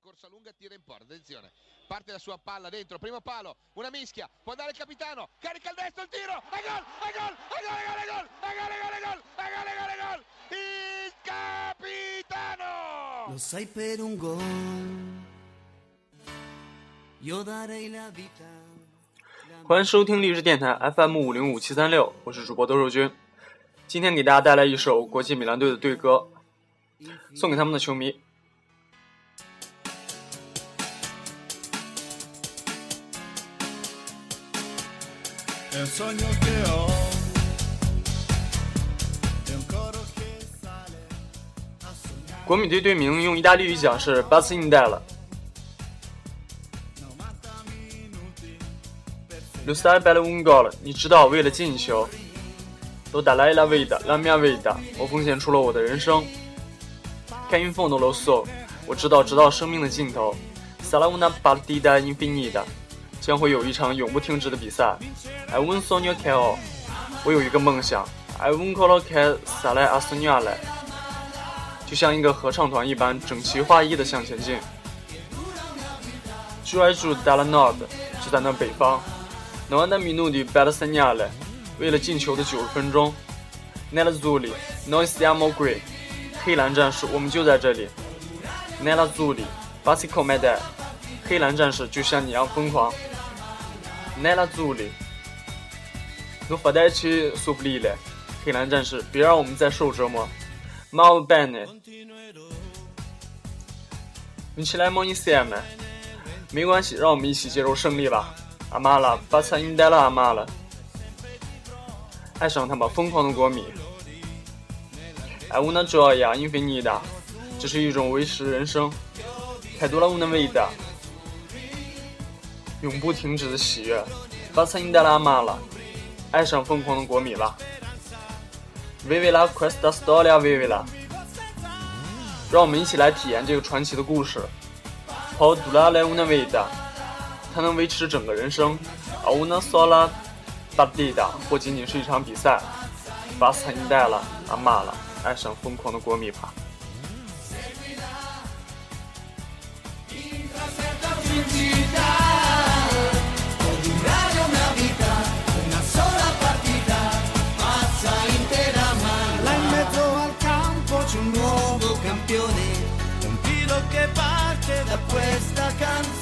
corsa lunga tira in porta attenzione parte la sua palla dentro primo palo una mischia può dare il capitano carica il destro il tiro e gol e gol e gol e gol e gol e gol e gol e gol e gol e gol e gol il capitano Lo sai per un gol io darei la vita 欢迎收听励志电台 FM 五零五七三六，我是主播豆肉君。今天给大家带来一首国际米兰队的队歌，送给他们的球迷。 国米队队名用意大利语讲是 b a s i n d e l minuti Lo sai per un gol，你知道为了进球。La vita, la mia vita，我奉献出了我的人生。Can in fondo lo so，我知道直到生命的尽头。Sarà una partita infinita，将会有一场永不停止的比赛。I won't sogno che ho，我有一个梦想。I won't coro che sale a sognare，就像一个合唱团一般整齐划一的向前进。Giù dalla nord，就在那北方。90 minuti per segnare，为了进球的九十分钟。Nell'azzurri noi siamo qui，黑蓝战士，我们就在这里。Nell'azzurri basi come te，黑蓝战士就像你一样疯狂。奈拉族的，我发呆去苏布利了。黑蓝战士，别让我们再受折磨。马乌班呢？你起来摸你鞋吗？没关系，让我们一起接受胜利吧。阿玛了，巴萨因德拉阿玛了。爱上他吧，疯狂的国民。埃乌纳卓亚·伊费尼达，这是一种维持人生。太多了，我的妹子。永不停止的喜悦。巴萨因戴拉阿玛拉，爱上疯狂的国米吧。Vive la questa storia, vive la，让我们一起来体验这个传奇的故事。Può durare una vita。它能维持整个人生。a una sola partita，或仅仅是一场比赛。巴萨因戴了，阿玛了，爱上疯狂的国米吧。là qué parte de apuesta canción.